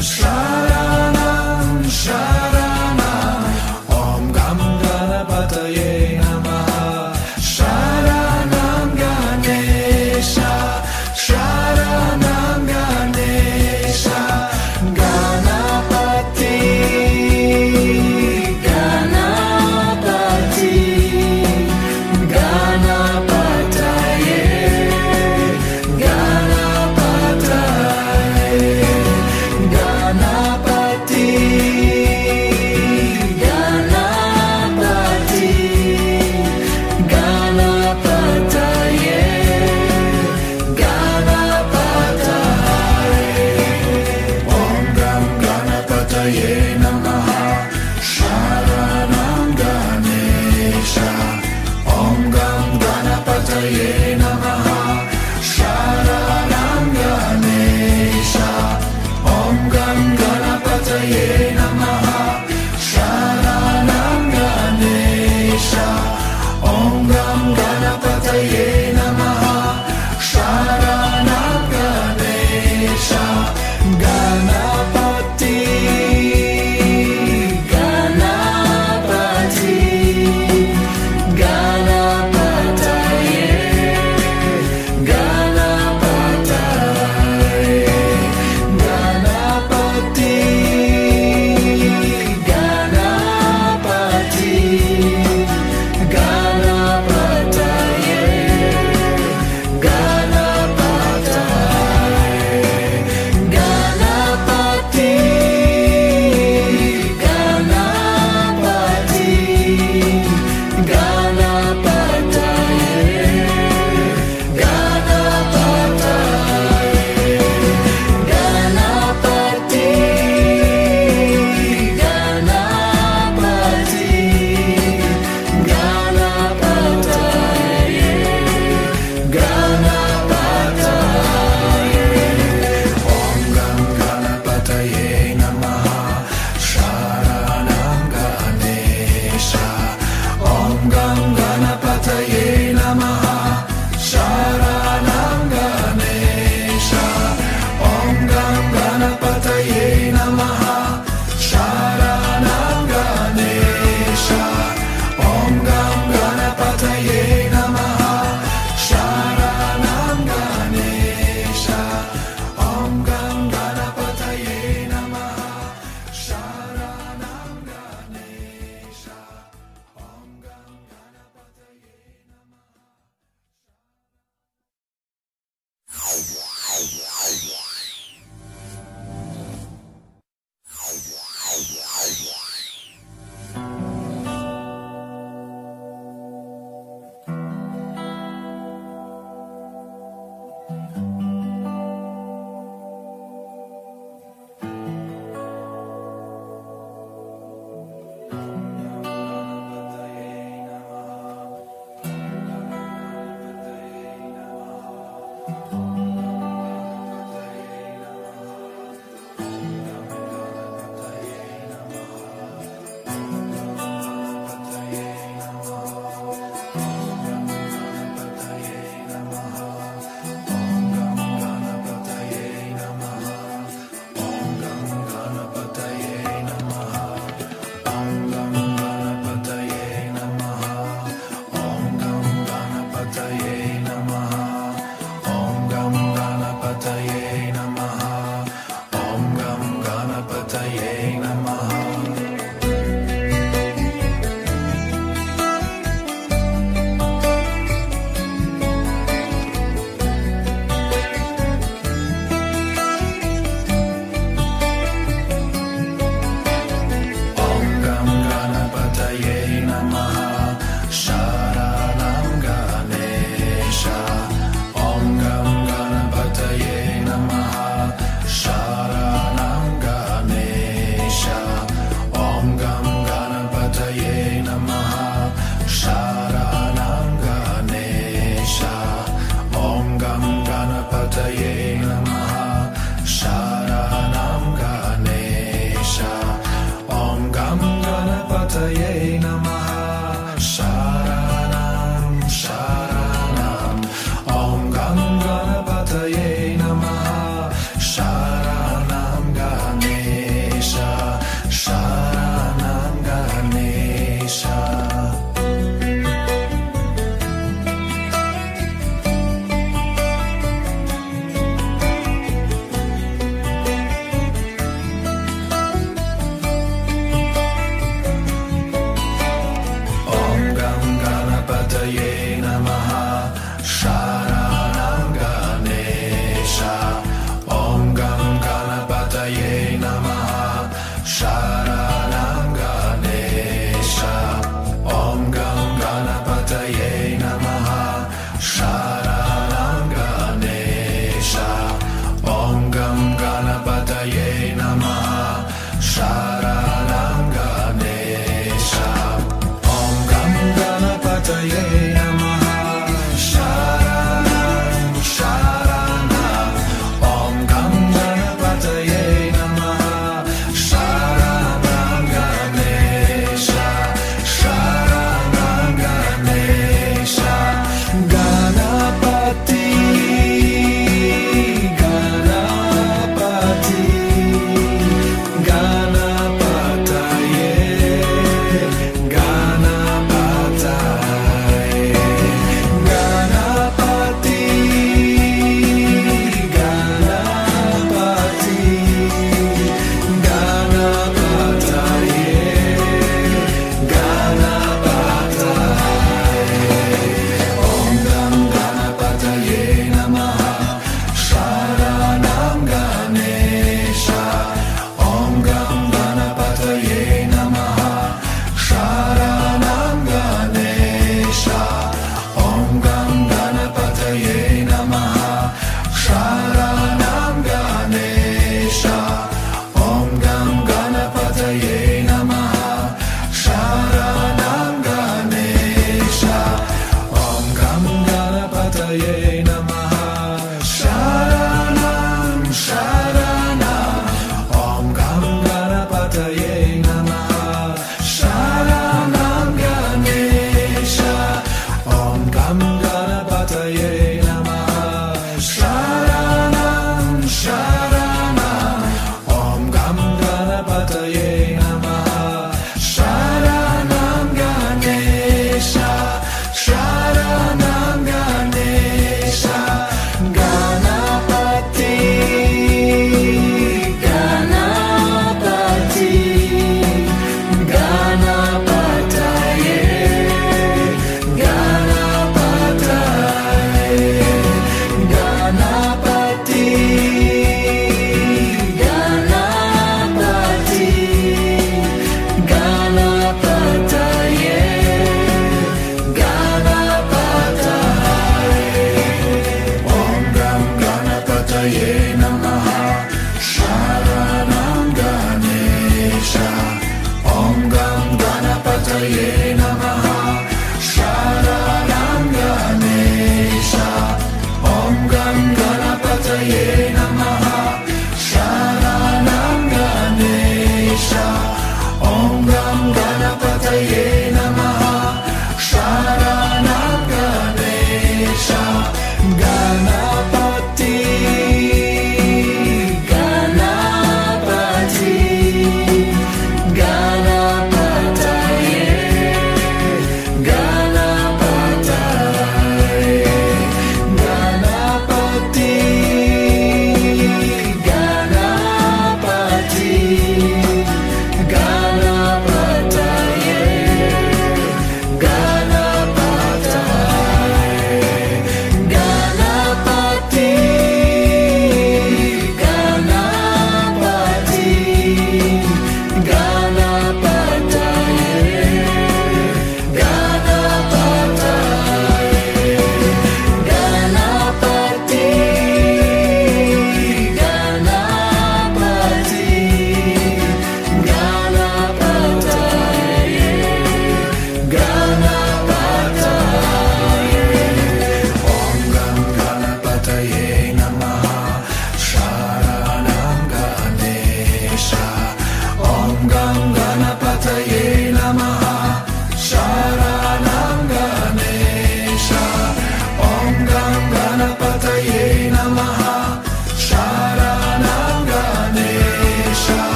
Sharanam Ganapataye